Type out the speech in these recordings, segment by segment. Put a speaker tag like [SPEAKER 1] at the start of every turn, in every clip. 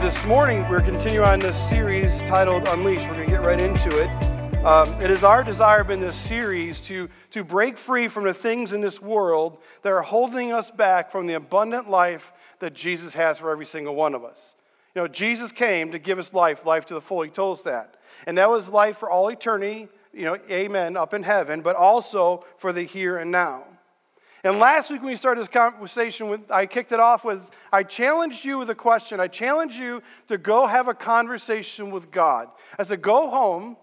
[SPEAKER 1] this morning, we're continuing on this series titled Unleash. We're going to get right into it. Um, it is our desire in this series to, to break free from the things in this world that are holding us back from the abundant life that Jesus has for every single one of us. You know, Jesus came to give us life, life to the full. He told us that. And that was life for all eternity, you know, amen, up in heaven, but also for the here and now. And last week when we started this conversation, with, I kicked it off with I challenged you with a question. I challenged you to go have a conversation with God. I said, go home,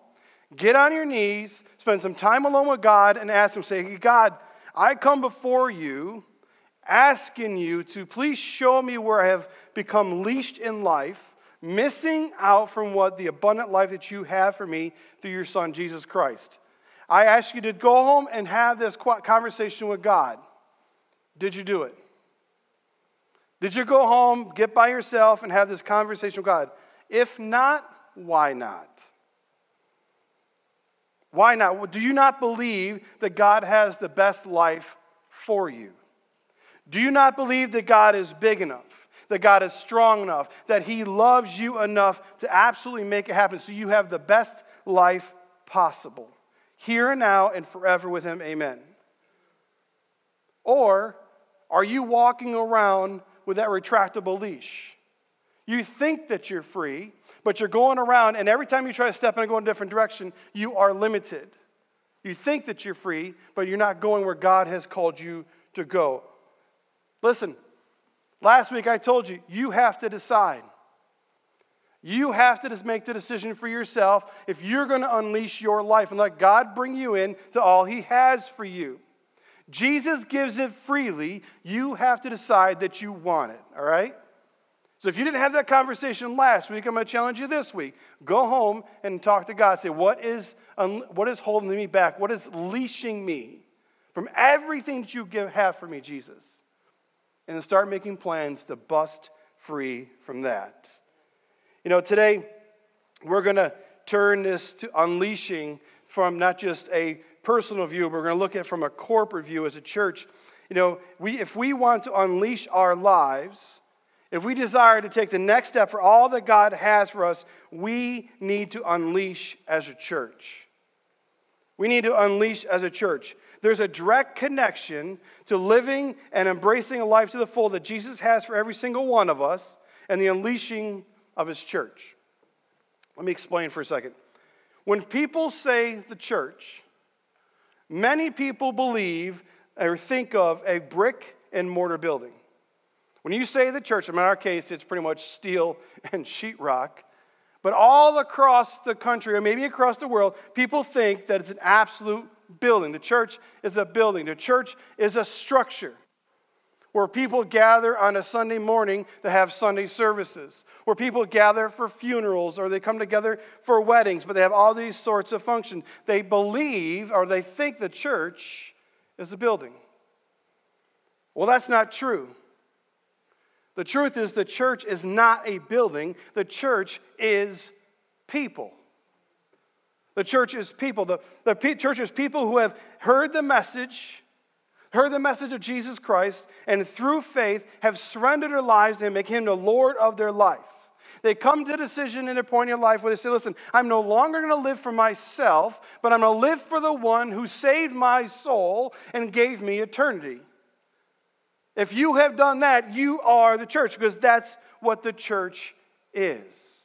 [SPEAKER 1] get on your knees, spend some time alone with God, and ask Him, say, God, I come before you asking you to please show me where I have become leashed in life, missing out from what the abundant life that you have for me through your Son, Jesus Christ. I ask you to go home and have this conversation with God. Did you do it? Did you go home, get by yourself, and have this conversation with God? If not, why not? Why not? Do you not believe that God has the best life for you? Do you not believe that God is big enough, that God is strong enough, that He loves you enough to absolutely make it happen so you have the best life possible, here and now and forever with Him? Amen. Or are you walking around with that retractable leash? You think that you're free, but you're going around, and every time you try to step in and go in a different direction, you are limited. You think that you're free, but you're not going where God has called you to go. Listen, last week I told you, you have to decide. You have to just make the decision for yourself if you're going to unleash your life and let God bring you in to all He has for you. Jesus gives it freely. You have to decide that you want it, all right? So if you didn't have that conversation last week, I'm going to challenge you this week. Go home and talk to God. Say, what is, what is holding me back? What is leashing me from everything that you give, have for me, Jesus? And start making plans to bust free from that. You know, today we're going to turn this to unleashing from not just a personal view, but we're going to look at it from a corporate view as a church. You know, we, if we want to unleash our lives, if we desire to take the next step for all that God has for us, we need to unleash as a church. We need to unleash as a church. There's a direct connection to living and embracing a life to the full that Jesus has for every single one of us and the unleashing of his church. Let me explain for a second. When people say the church, Many people believe or think of a brick and mortar building. When you say the church, in our case, it's pretty much steel and sheetrock. But all across the country, or maybe across the world, people think that it's an absolute building. The church is a building, the church is a structure where people gather on a Sunday morning to have Sunday services, where people gather for funerals or they come together for weddings, but they have all these sorts of functions. They believe or they think the church is a building. Well, that's not true. The truth is, the church is not a building, the church is people. The church is people. The, the church is people who have heard the message heard the message of Jesus Christ, and through faith have surrendered their lives and make him the Lord of their life. They come to a decision in a point in life where they say, Listen, I'm no longer going to live for myself, but I'm going to live for the one who saved my soul and gave me eternity. If you have done that, you are the church because that's what the church is.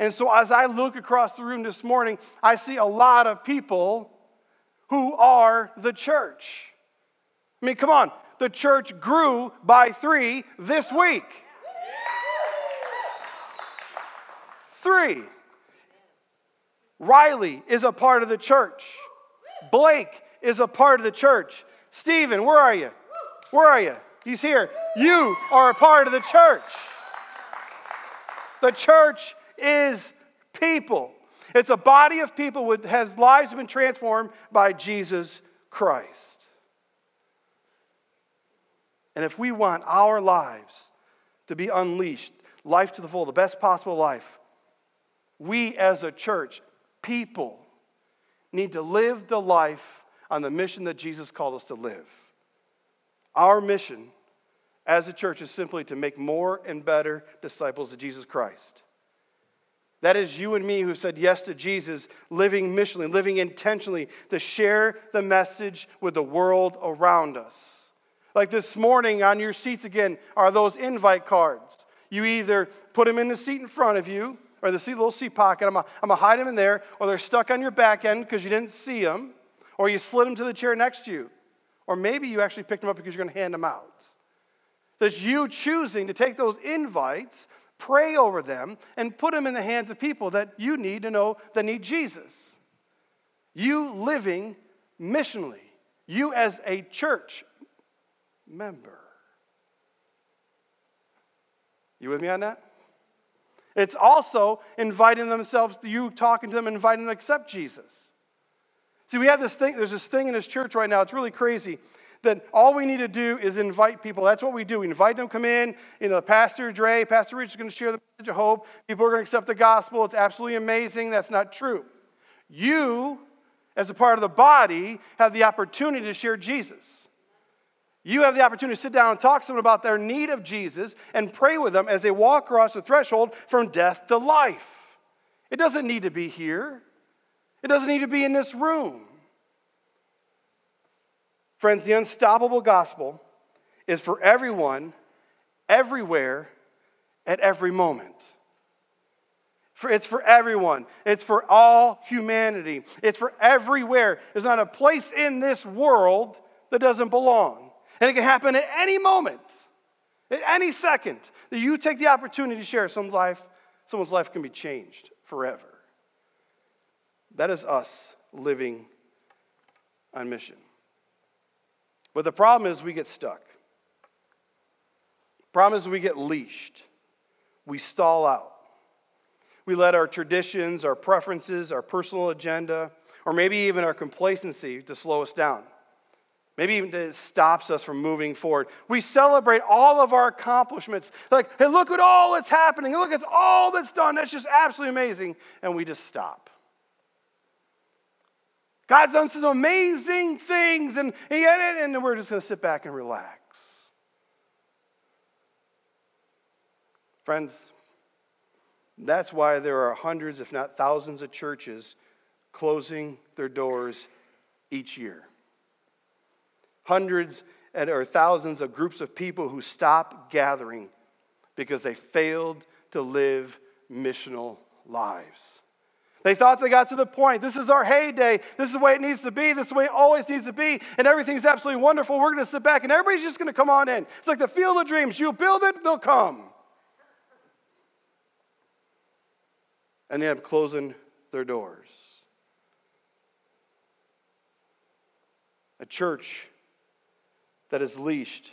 [SPEAKER 1] And so, as I look across the room this morning, I see a lot of people who are the church. I mean, come on. The church grew by three this week. Three. Riley is a part of the church. Blake is a part of the church. Stephen, where are you? Where are you? He's here. You are a part of the church. The church is people. It's a body of people that has lives been transformed by Jesus Christ. And if we want our lives to be unleashed, life to the full, the best possible life, we as a church, people, need to live the life on the mission that Jesus called us to live. Our mission as a church is simply to make more and better disciples of Jesus Christ. That is you and me who said yes to Jesus, living missionally, living intentionally to share the message with the world around us. Like this morning on your seats again are those invite cards. You either put them in the seat in front of you or the seat, little seat pocket. I'm going to hide them in there, or they're stuck on your back end because you didn't see them, or you slid them to the chair next to you. Or maybe you actually picked them up because you're going to hand them out. That's you choosing to take those invites pray over them, and put them in the hands of people that you need to know that need Jesus. You living missionally, you as a church member. You with me on that? It's also inviting themselves, you talking to them, inviting them to accept Jesus. See, we have this thing, there's this thing in this church right now, it's really crazy that all we need to do is invite people. That's what we do. We invite them to come in. You know, Pastor Dre, Pastor Rich is going to share the message of hope. People are going to accept the gospel. It's absolutely amazing. That's not true. You, as a part of the body, have the opportunity to share Jesus. You have the opportunity to sit down and talk to someone about their need of Jesus and pray with them as they walk across the threshold from death to life. It doesn't need to be here, it doesn't need to be in this room. Friends, the unstoppable gospel is for everyone, everywhere, at every moment. For, it's for everyone. It's for all humanity. It's for everywhere. There's not a place in this world that doesn't belong. And it can happen at any moment, at any second, that you take the opportunity to share someone's life, someone's life can be changed forever. That is us living on mission. But the problem is we get stuck. The problem is we get leashed. We stall out. We let our traditions, our preferences, our personal agenda, or maybe even our complacency to slow us down. Maybe even it stops us from moving forward. We celebrate all of our accomplishments. Like, hey, look at all that's happening. Look at all that's done. That's just absolutely amazing. And we just stop. God's done some amazing things, and, and we're just going to sit back and relax. Friends, that's why there are hundreds, if not thousands, of churches closing their doors each year. Hundreds or thousands of groups of people who stop gathering because they failed to live missional lives. They thought they got to the point. This is our heyday. This is the way it needs to be. This is the way it always needs to be. And everything's absolutely wonderful. We're going to sit back and everybody's just going to come on in. It's like the field of dreams. You build it, they'll come. And they end up closing their doors. A church that is leashed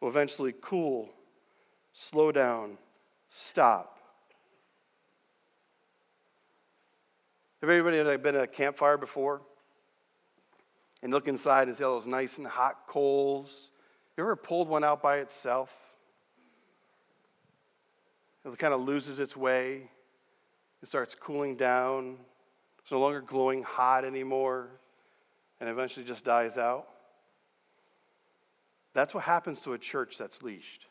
[SPEAKER 1] will eventually cool, slow down, stop, Have anybody been at a campfire before? And look inside and see all those nice and hot coals? You ever pulled one out by itself? It kind of loses its way. It starts cooling down. It's no longer glowing hot anymore. And eventually just dies out. That's what happens to a church that's leashed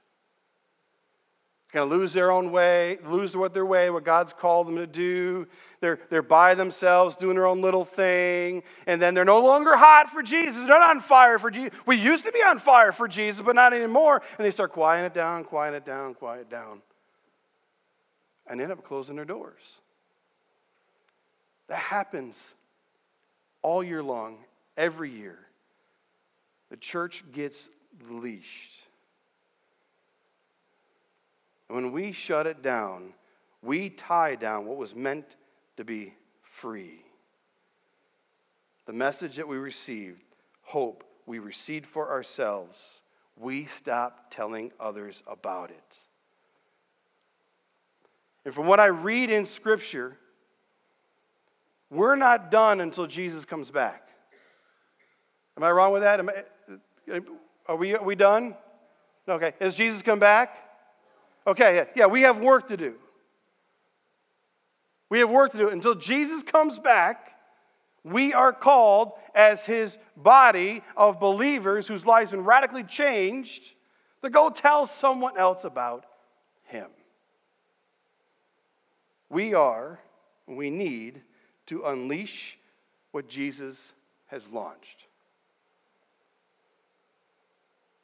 [SPEAKER 1] Going to lose their own way, lose what their way, what God's called them to do. They're, they're by themselves doing their own little thing. And then they're no longer hot for Jesus. They're not on fire for Jesus. We used to be on fire for Jesus, but not anymore. And they start quieting it down, quieting it down, quiet it down. And end up closing their doors. That happens all year long, every year. The church gets leashed. And when we shut it down, we tie down what was meant to be free. The message that we received, hope we received for ourselves, we stop telling others about it. And from what I read in Scripture, we're not done until Jesus comes back. Am I wrong with that? I, are, we, are we done? Okay. Has Jesus come back? Okay, yeah, yeah, we have work to do. We have work to do. Until Jesus comes back, we are called as his body of believers whose lives have been radically changed to go tell someone else about him. We are, we need to unleash what Jesus has launched.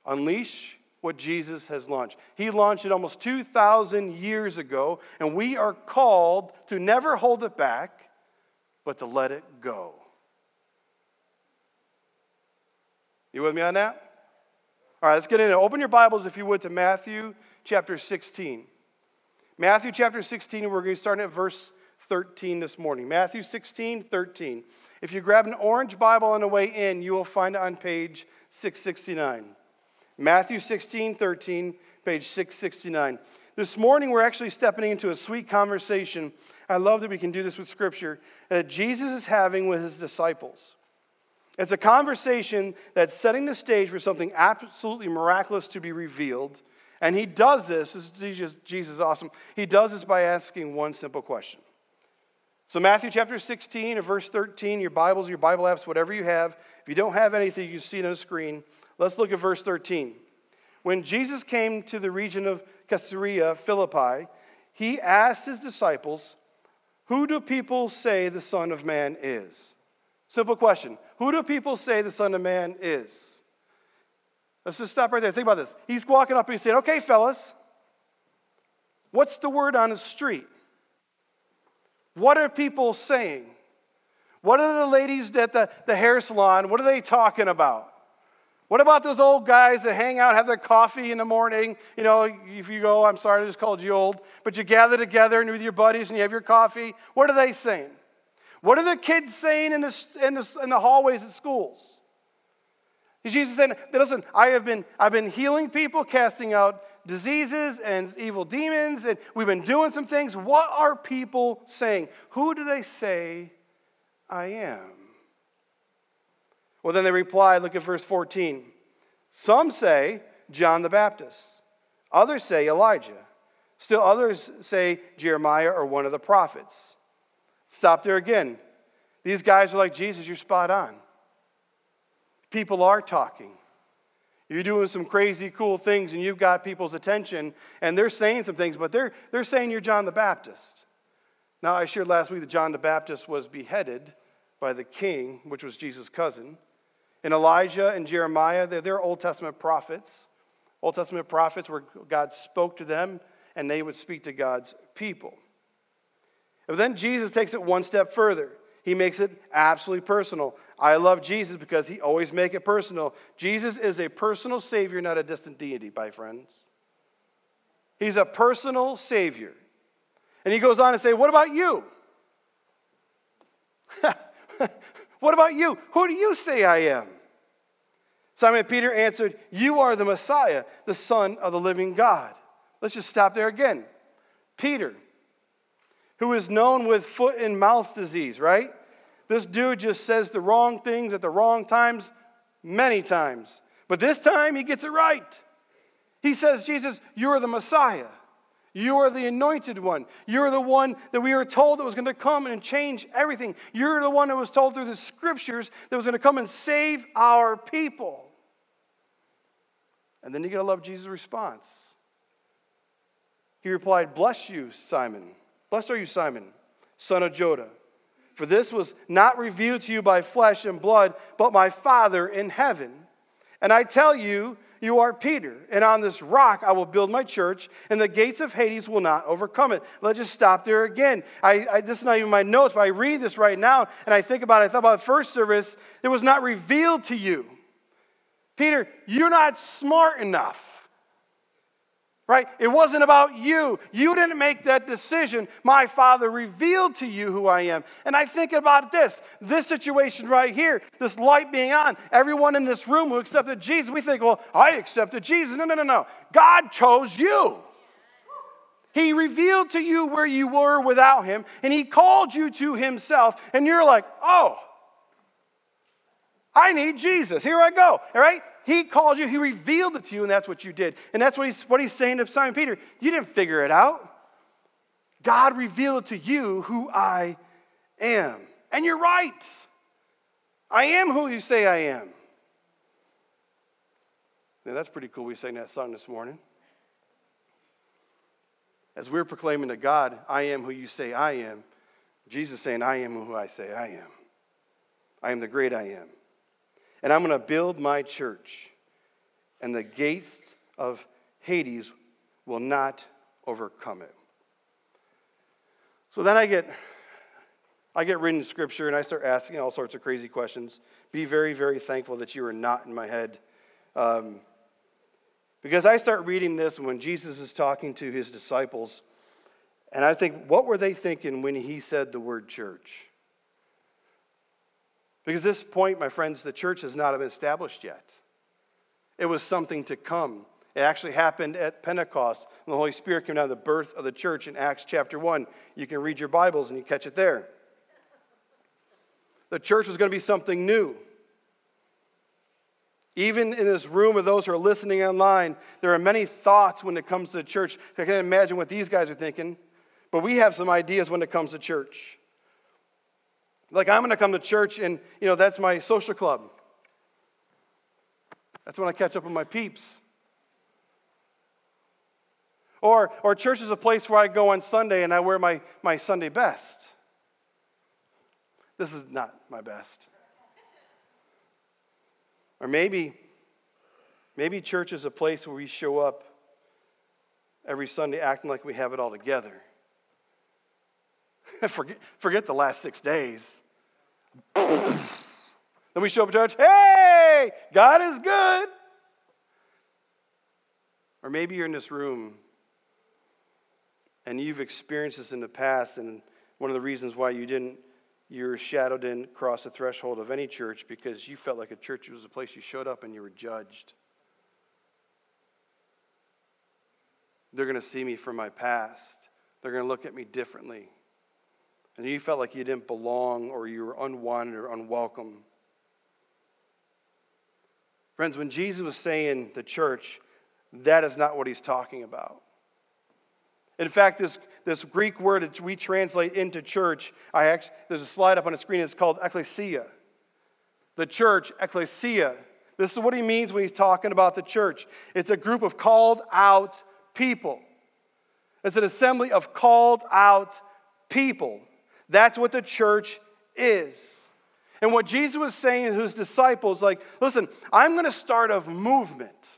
[SPEAKER 1] Unleash what Jesus has launched. He launched it almost 2,000 years ago, and we are called to never hold it back, but to let it go. You with me on that? All right, let's get into it. Open your Bibles, if you would, to Matthew chapter 16. Matthew chapter 16, we're going to start at verse 13 this morning. Matthew 16, 13. If you grab an orange Bible on the way in, you will find it on page 669. Matthew 16, 13, page 669. This morning, we're actually stepping into a sweet conversation. I love that we can do this with Scripture that Jesus is having with his disciples. It's a conversation that's setting the stage for something absolutely miraculous to be revealed. And he does this, this is Jesus awesome. He does this by asking one simple question. So, Matthew chapter 16 or verse 13, your Bibles, your Bible apps, whatever you have. If you don't have anything, you see it on the screen. Let's look at verse 13. When Jesus came to the region of Caesarea Philippi, he asked his disciples, Who do people say the Son of Man is? Simple question. Who do people say the Son of Man is? Let's just stop right there. Think about this. He's walking up and he's saying, Okay, fellas, what's the word on the street? What are people saying? What are the ladies at the, the hair salon? What are they talking about? What about those old guys that hang out, have their coffee in the morning? You know, if you go, I'm sorry, I just called you old, but you gather together and with your buddies and you have your coffee. What are they saying? What are the kids saying in the, in the, in the hallways at schools? Is Jesus saying, listen, I have been, I've been healing people, casting out diseases and evil demons, and we've been doing some things. What are people saying? Who do they say I am? Well, then they replied, look at verse 14. Some say John the Baptist, others say Elijah, still others say Jeremiah or one of the prophets. Stop there again. These guys are like, Jesus, you're spot on. People are talking. You're doing some crazy cool things and you've got people's attention and they're saying some things, but they're, they're saying you're John the Baptist. Now, I shared last week that John the Baptist was beheaded by the king, which was Jesus' cousin. And Elijah and Jeremiah, they're, they're Old Testament prophets. Old Testament prophets where God spoke to them and they would speak to God's people. But then Jesus takes it one step further. He makes it absolutely personal. I love Jesus because he always make it personal. Jesus is a personal savior, not a distant deity, my friends. He's a personal savior. And he goes on to say, What about you? what about you? Who do you say I am? Simon Peter answered, You are the Messiah, the Son of the living God. Let's just stop there again. Peter, who is known with foot and mouth disease, right? This dude just says the wrong things at the wrong times many times. But this time he gets it right. He says, Jesus, you are the Messiah. You are the anointed one. You're the one that we were told that was going to come and change everything. You're the one that was told through the scriptures that was going to come and save our people. And then you got to love Jesus' response. He replied, Bless you, Simon. Blessed are you, Simon, son of Judah. For this was not revealed to you by flesh and blood, but my Father in heaven. And I tell you, you are Peter, and on this rock I will build my church, and the gates of Hades will not overcome it. Let's just stop there again. I, I, this is not even my notes, but I read this right now, and I think about it. I thought about the first service. It was not revealed to you. Peter, you're not smart enough right? It wasn't about you. You didn't make that decision. My Father revealed to you who I am. And I think about this this situation right here, this light being on. Everyone in this room who accepted Jesus, we think, well, I accepted Jesus. No, no, no, no. God chose you. He revealed to you where you were without Him, and He called you to Himself, and you're like, oh, I need Jesus. Here I go. All right? He called you, He revealed it to you, and that's what you did. And that's what He's, what he's saying to Simon Peter. You didn't figure it out. God revealed to you who I am. And you're right. I am who you say I am. Now, that's pretty cool. We sang that song this morning. As we're proclaiming to God, I am who you say I am, Jesus saying, I am who I say I am. I am the great I am. And I'm going to build my church, and the gates of Hades will not overcome it. So then I get I get reading scripture and I start asking all sorts of crazy questions. Be very, very thankful that you are not in my head. Um, because I start reading this when Jesus is talking to his disciples, and I think, what were they thinking when he said the word church? Because this point, my friends, the church has not been established yet. It was something to come. It actually happened at Pentecost when the Holy Spirit came down, the birth of the church in Acts chapter 1. You can read your Bibles and you catch it there. The church was going to be something new. Even in this room of those who are listening online, there are many thoughts when it comes to the church. I can't imagine what these guys are thinking, but we have some ideas when it comes to church. Like I'm going to come to church and, you know, that's my social club. That's when I catch up with my peeps. Or, or church is a place where I go on Sunday and I wear my, my Sunday best. This is not my best. Or maybe, maybe church is a place where we show up every Sunday acting like we have it all together. forget, forget the last six days. Then we show up at church, hey, God is good. Or maybe you're in this room and you've experienced this in the past, and one of the reasons why you didn't your shadow didn't cross the threshold of any church because you felt like a church was a place you showed up and you were judged. They're going to see me from my past. They're going to look at me differently. And you felt like you didn't belong or you were unwanted or unwelcome. Friends, when Jesus was saying the church, that is not what he's talking about. In fact, this, this Greek word that we translate into church, I actually, there's a slide up on the screen, it's called ecclesia. The church, ecclesia. This is what he means when he's talking about the church. It's a group of called out people. It's an assembly of called out people. That's what the church is. And what Jesus was saying to his disciples, like, listen, I'm going to start a movement.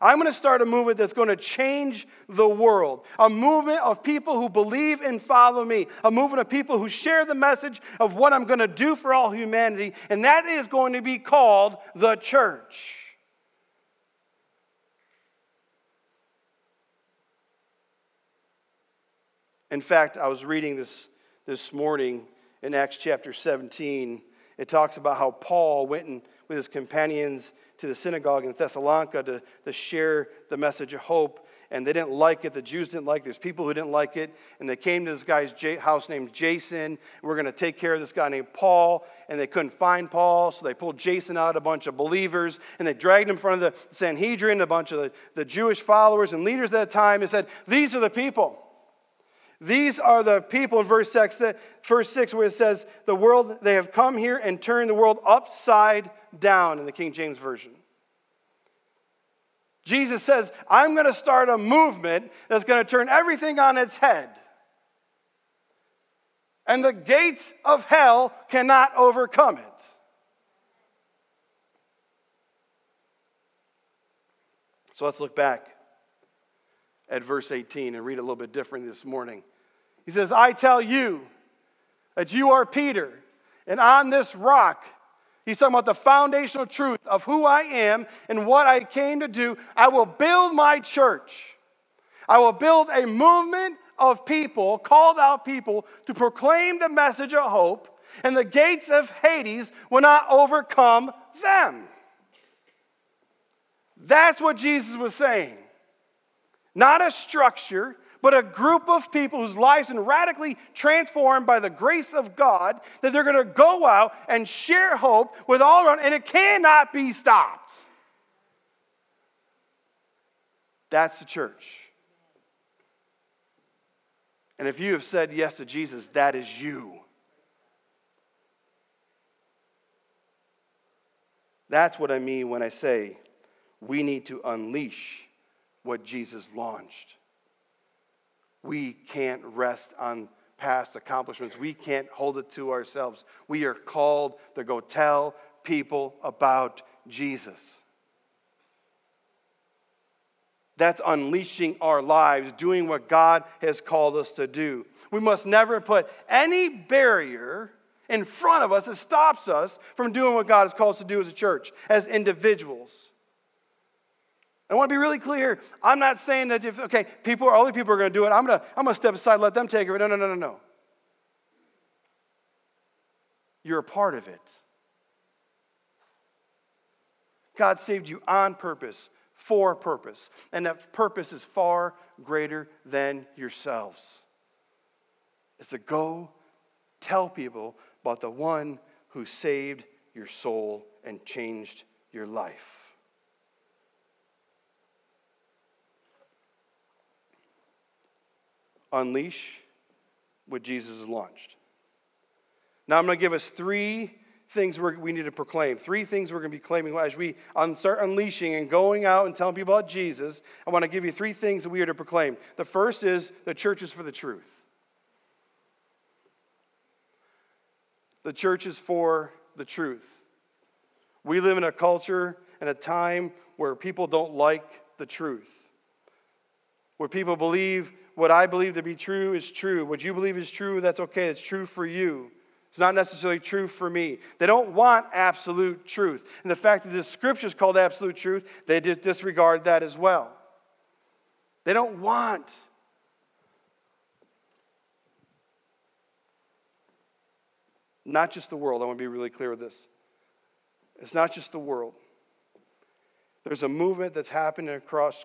[SPEAKER 1] I'm going to start a movement that's going to change the world. A movement of people who believe and follow me. A movement of people who share the message of what I'm going to do for all humanity. And that is going to be called the church. In fact, I was reading this this morning in Acts chapter 17. It talks about how Paul went with his companions to the synagogue in Thessalonica to, to share the message of hope. And they didn't like it. The Jews didn't like it. There's people who didn't like it. And they came to this guy's house named Jason. We're going to take care of this guy named Paul. And they couldn't find Paul. So they pulled Jason out, a bunch of believers. And they dragged him in front of the Sanhedrin, a bunch of the, the Jewish followers and leaders at the time, and said, These are the people. These are the people in verse 6, that, verse 6 where it says, The world, they have come here and turned the world upside down in the King James Version. Jesus says, I'm going to start a movement that's going to turn everything on its head. And the gates of hell cannot overcome it. So let's look back at verse 18 and read a little bit different this morning. He says, I tell you that you are Peter, and on this rock, He's talking about the foundational truth of who I am and what I came to do. I will build my church. I will build a movement of people, called out people, to proclaim the message of hope, and the gates of Hades will not overcome them. That's what Jesus was saying. Not a structure, but a group of people whose lives have been radically transformed by the grace of God, that they're going to go out and share hope with all around, and it cannot be stopped. That's the church. And if you have said yes to Jesus, that is you. That's what I mean when I say we need to unleash what Jesus launched. We can't rest on past accomplishments. We can't hold it to ourselves. We are called to go tell people about Jesus. That's unleashing our lives, doing what God has called us to do. We must never put any barrier in front of us that stops us from doing what God has called us to do as a church, as individuals. I want to be really clear. I'm not saying that if, okay, people, other people are going to do it, I'm going to, I'm going to step aside, let them take it. No, no, no, no, no. You're a part of it. God saved you on purpose, for purpose. And that purpose is far greater than yourselves. It's to go tell people about the one who saved your soul and changed your life. Unleash what Jesus has launched. Now, I'm going to give us three things we need to proclaim. Three things we're going to be claiming as we start unleashing and going out and telling people about Jesus. I want to give you three things that we are to proclaim. The first is the church is for the truth. The church is for the truth. We live in a culture and a time where people don't like the truth, where people believe what I believe to be true is true. What you believe is true, that's okay. It's true for you. It's not necessarily true for me. They don't want absolute truth. And the fact that the scripture is called absolute truth, they disregard that as well. They don't want. Not just the world. I want to be really clear with this. It's not just the world. There's a movement that's happening across,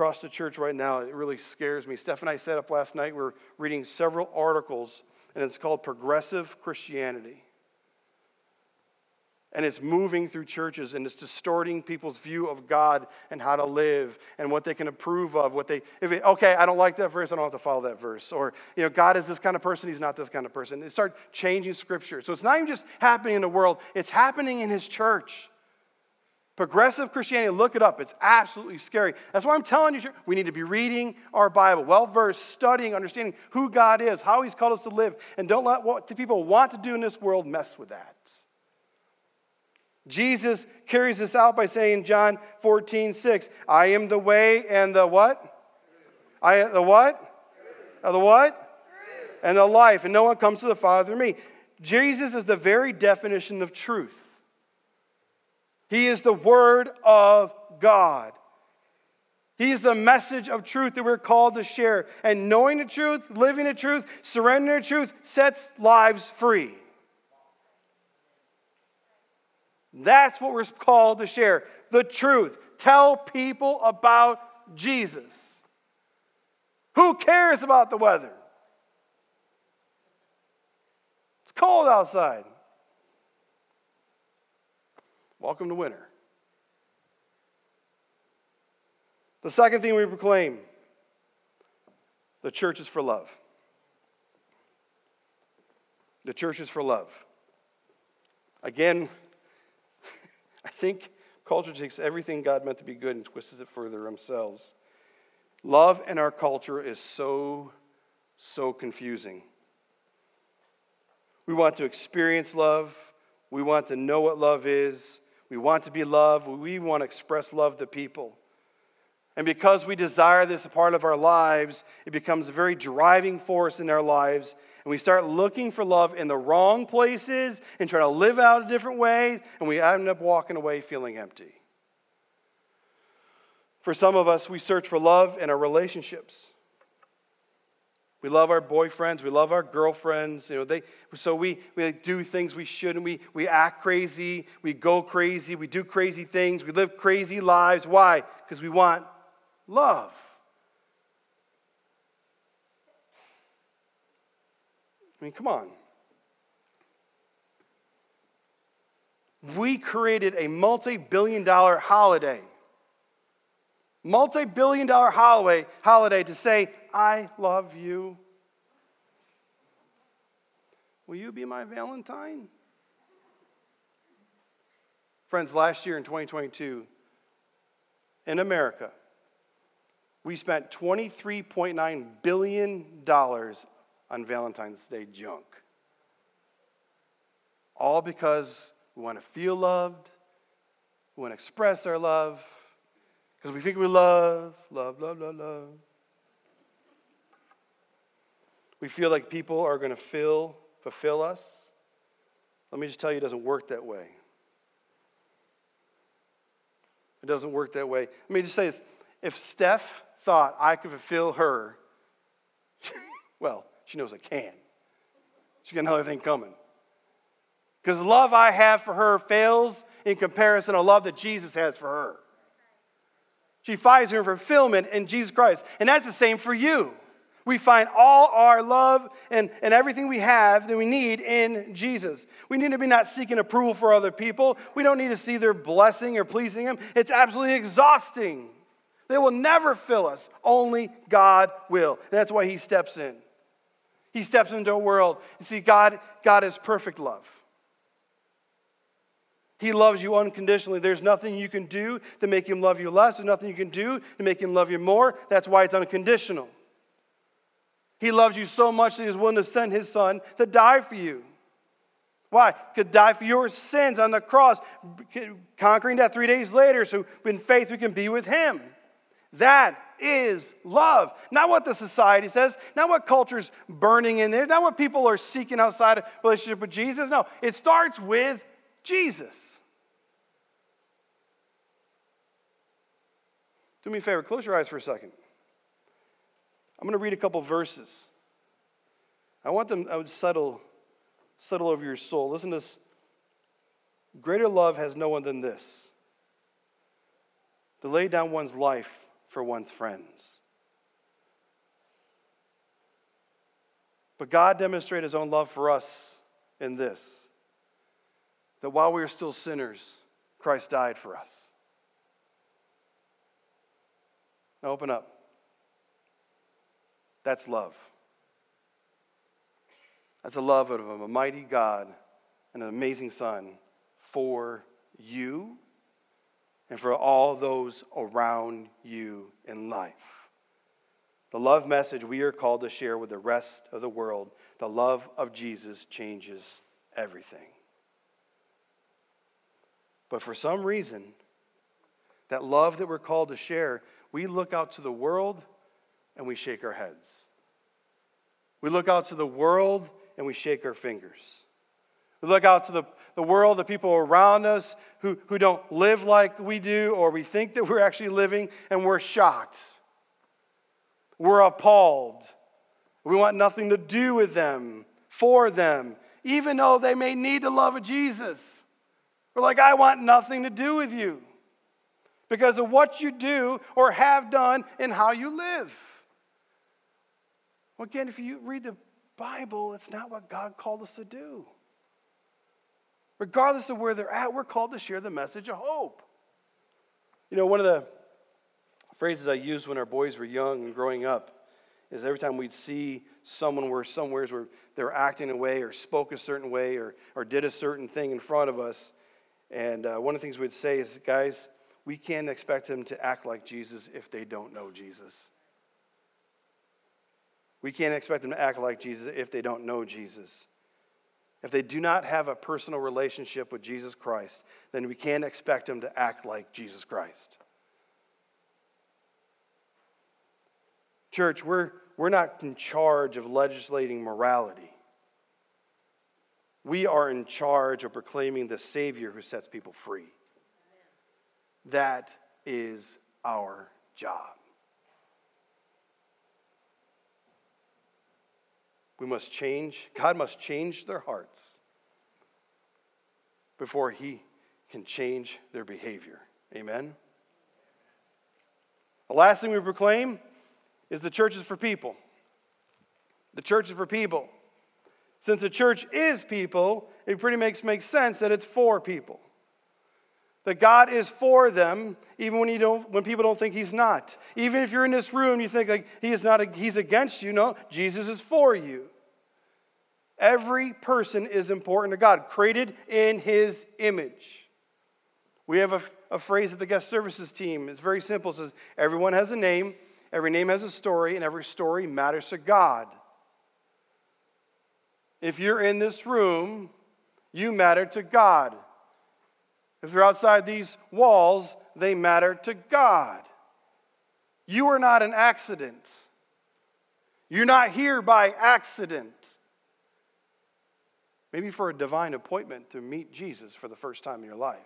[SPEAKER 1] across the church right now. It really scares me. Steph and I sat up last night. We're reading several articles and it's called Progressive Christianity. And it's moving through churches and it's distorting people's view of God and how to live and what they can approve of. What they, if it, okay, I don't like that verse, I don't have to follow that verse. Or, you know, God is this kind of person, he's not this kind of person. They start changing scripture. So it's not even just happening in the world, it's happening in his church. Progressive Christianity, look it up. It's absolutely scary. That's why I'm telling you, we need to be reading our Bible, well versed, studying, understanding who God is, how He's called us to live, and don't let what the people want to do in this world mess with that. Jesus carries this out by saying, John 14, 6, I am the way and the what? I the what? Uh, the what? And the life, and no one comes to the Father through me. Jesus is the very definition of truth. He is the Word of God. He is the message of truth that we're called to share. And knowing the truth, living the truth, surrendering the truth sets lives free. That's what we're called to share the truth. Tell people about Jesus. Who cares about the weather? It's cold outside. Welcome to winter. The second thing we proclaim the church is for love. The church is for love. Again, I think culture takes everything God meant to be good and twists it further themselves. Love in our culture is so, so confusing. We want to experience love, we want to know what love is, we want to be loved. We want to express love to people. And because we desire this a part of our lives, it becomes a very driving force in our lives. And we start looking for love in the wrong places and trying to live out a different way, and we end up walking away feeling empty. For some of us, we search for love in our relationships. We love our boyfriends. We love our girlfriends. You know, they, so we, we do things we shouldn't. We, we act crazy. We go crazy. We do crazy things. We live crazy lives. Why? Because we want love. I mean, come on. We created a multi billion dollar holiday. Multi billion dollar holiday, holiday to say, I love you. Will you be my Valentine? Friends, last year in 2022, in America, we spent $23.9 billion on Valentine's Day junk. All because we want to feel loved, we want to express our love, because we think we love, love, love, love, love. We feel like people are going to fill, fulfill us. Let me just tell you, it doesn't work that way. It doesn't work that way. Let me just say this. If Steph thought I could fulfill her, well, she knows I can. She's got another thing coming. Because the love I have for her fails in comparison to the love that Jesus has for her. She finds her fulfillment in Jesus Christ. And that's the same for you. We find all our love and, and everything we have that we need in Jesus. We need to be not seeking approval for other people. We don't need to see their blessing or pleasing Him. It's absolutely exhausting. They will never fill us, only God will. And that's why He steps in. He steps into a world. You see, God, God is perfect love. He loves you unconditionally. There's nothing you can do to make him love you less. There's nothing you can do to make him love you more. That's why it's unconditional. He loves you so much that he was willing to send his son to die for you. Why? Could die for your sins on the cross, conquering death three days later, so in faith we can be with him. That is love. Not what the society says, not what culture's burning in there, not what people are seeking outside a relationship with Jesus. No, it starts with Jesus. Do me a favor, close your eyes for a second. I'm going to read a couple verses. I want them, I would settle, settle over your soul. Listen to this. Greater love has no one than this to lay down one's life for one's friends. But God demonstrated his own love for us in this that while we were still sinners, Christ died for us. Now open up. That's love. That's a love of a mighty God and an amazing Son for you and for all those around you in life. The love message we are called to share with the rest of the world, the love of Jesus changes everything. But for some reason, that love that we're called to share, we look out to the world and we shake our heads. We look out to the world and we shake our fingers. We look out to the, the world, the people around us who, who don't live like we do, or we think that we're actually living, and we're shocked. We're appalled. We want nothing to do with them, for them, even though they may need the love of Jesus. We're like, I want nothing to do with you because of what you do or have done and how you live. Well, again, if you read the Bible, it's not what God called us to do. Regardless of where they're at, we're called to share the message of hope. You know, one of the phrases I used when our boys were young and growing up is every time we'd see someone where somewheres where they were acting a way or spoke a certain way or, or did a certain thing in front of us, and uh, one of the things we'd say is, guys, we can't expect them to act like Jesus if they don't know Jesus. We can't expect them to act like Jesus if they don't know Jesus. If they do not have a personal relationship with Jesus Christ, then we can't expect them to act like Jesus Christ. Church, we're, we're not in charge of legislating morality. We are in charge of proclaiming the Savior who sets people free. That is our job. We must change, God must change their hearts before He can change their behavior. Amen? The last thing we proclaim is the church is for people. The church is for people. Since the church is people, it pretty makes, makes sense that it's for people. That God is for them, even when, you don't, when people don't think He's not. Even if you're in this room, you think like He is not, He's against you. No, Jesus is for you. Every person is important to God, created in His image. We have a a phrase that the guest services team. It's very simple. It says, Everyone has a name, every name has a story, and every story matters to God. If you're in this room, you matter to God. If they're outside these walls, they matter to God. You are not an accident. You're not here by accident. Maybe for a divine appointment to meet Jesus for the first time in your life.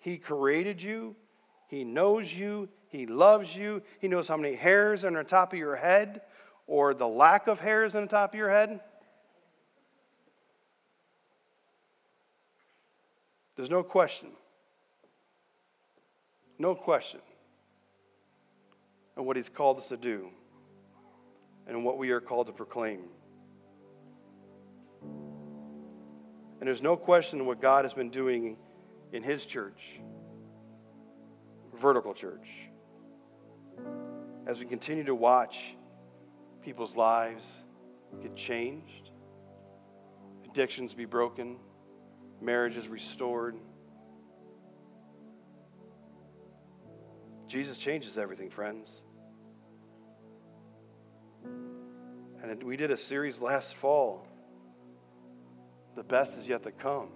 [SPEAKER 1] He created you, He knows you, He loves you, He knows how many hairs are on the top of your head or the lack of hairs on the top of your head. There's no question. No question of what He's called us to do and what we are called to proclaim. And there's no question what God has been doing in His church, vertical church. As we continue to watch people's lives get changed, addictions be broken, marriages restored. Jesus changes everything, friends. And we did a series last fall. The best is yet to come.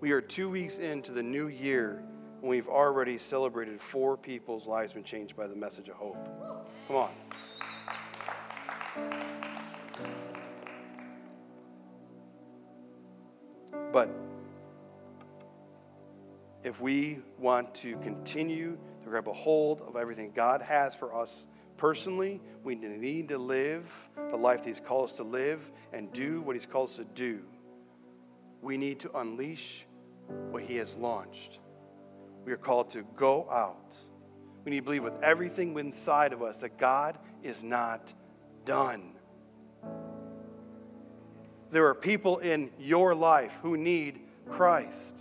[SPEAKER 1] We are two weeks into the new year, and we've already celebrated four people's lives been changed by the message of hope. Come on. But if we want to continue to grab a hold of everything God has for us personally, we need to live the life that He's called us to live and do what He's called us to do. We need to unleash what He has launched. We are called to go out. We need to believe with everything inside of us that God is not done. There are people in your life who need Christ.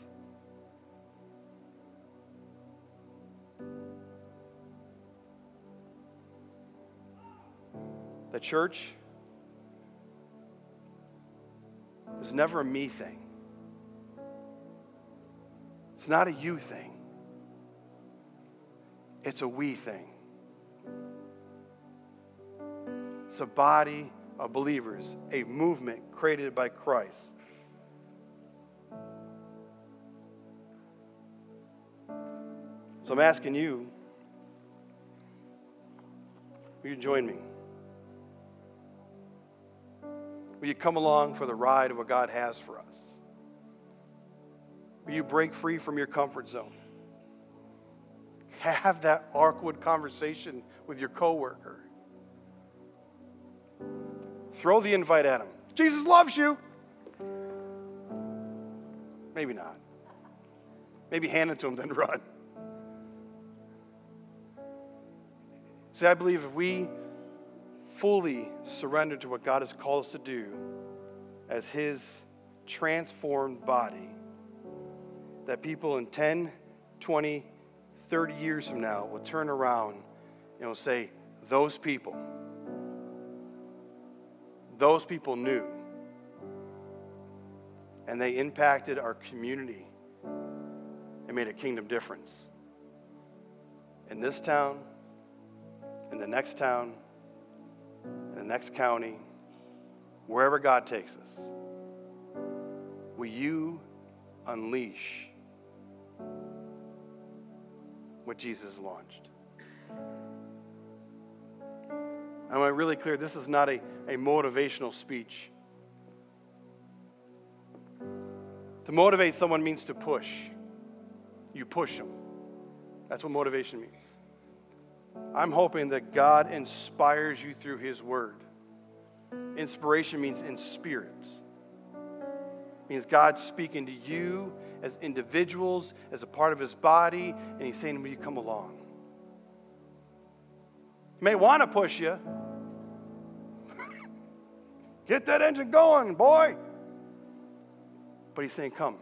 [SPEAKER 1] The church is never a me thing. It's not a you thing. It's a we thing. It's a body of believers, a movement created by Christ. So I'm asking you, will you join me? Will you come along for the ride of what God has for us? Will you break free from your comfort zone? Have that awkward conversation with your coworker. Throw the invite at him. Jesus loves you. Maybe not. Maybe hand it to him, then run. See, I believe if we fully surrender to what God has called us to do as His transformed body, that people in 10, 20, 30 years from now will turn around and will say, Those people, those people knew. And they impacted our community and made a kingdom difference. In this town, in the next town, in the next county, wherever God takes us, will you unleash what Jesus launched? I want to really clear this is not a, a motivational speech. To motivate someone means to push. You push them. That's what motivation means. I'm hoping that God inspires you through His Word. Inspiration means in spirit. It means God speaking to you as individuals, as a part of His body, and He's saying, Will you come along? He may want to push you. Get that engine going, boy. But He's saying, Come.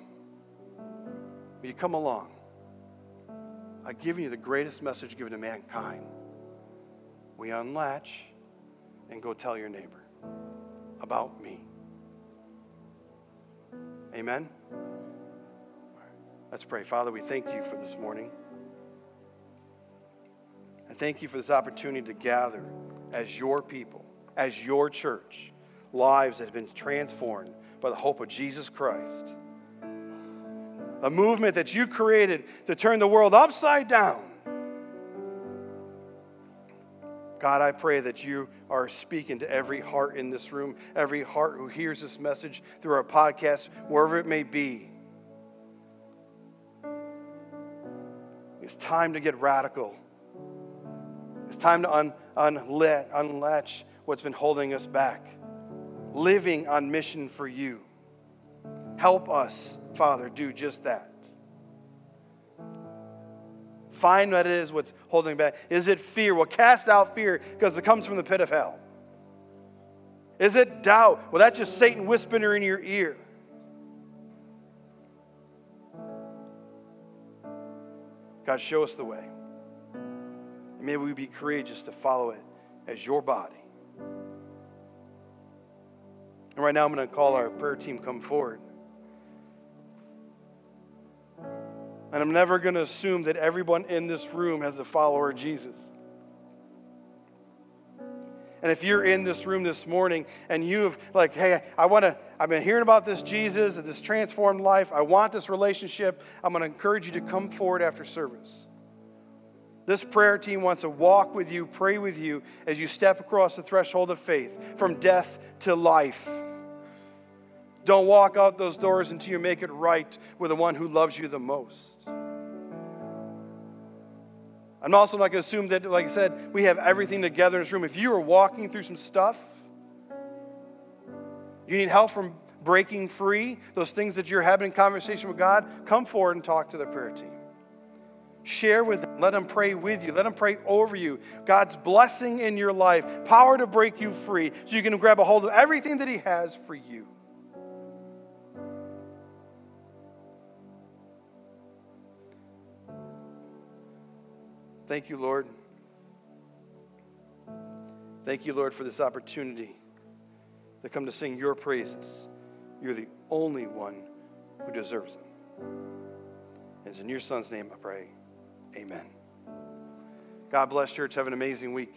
[SPEAKER 1] Will you come along? I've given you the greatest message given to mankind. We unlatch and go tell your neighbor about me. Amen? Let's pray. Father, we thank you for this morning. I thank you for this opportunity to gather as your people, as your church, lives that have been transformed by the hope of Jesus Christ. A movement that you created to turn the world upside down. God, I pray that you are speaking to every heart in this room, every heart who hears this message through our podcast, wherever it may be. It's time to get radical. It's time to un, unlet, unlatch what's been holding us back. Living on mission for you. Help us, Father, do just that. Find what it is what's holding back. Is it fear? Well, cast out fear because it comes from the pit of hell. Is it doubt? Well, that's just Satan whispering in your ear. God, show us the way. And may we be courageous to follow it as your body. And right now, I'm going to call our prayer team come forward. And I'm never going to assume that everyone in this room has a follower of Jesus. And if you're in this room this morning and you have, like, hey, I want to, I've been hearing about this Jesus and this transformed life, I want this relationship, I'm going to encourage you to come forward after service. This prayer team wants to walk with you, pray with you as you step across the threshold of faith from death to life. Don't walk out those doors until you make it right with the one who loves you the most. I'm also not going to assume that, like I said, we have everything together in this room. If you are walking through some stuff, you need help from breaking free, those things that you're having in conversation with God, come forward and talk to the prayer team. Share with them. Let them pray with you. Let them pray over you. God's blessing in your life, power to break you free so you can grab a hold of everything that He has for you. Thank you, Lord. Thank you, Lord, for this opportunity to come to sing your praises. You're the only one who deserves them. And it's in your son's name I pray. Amen. God bless church. Have an amazing week.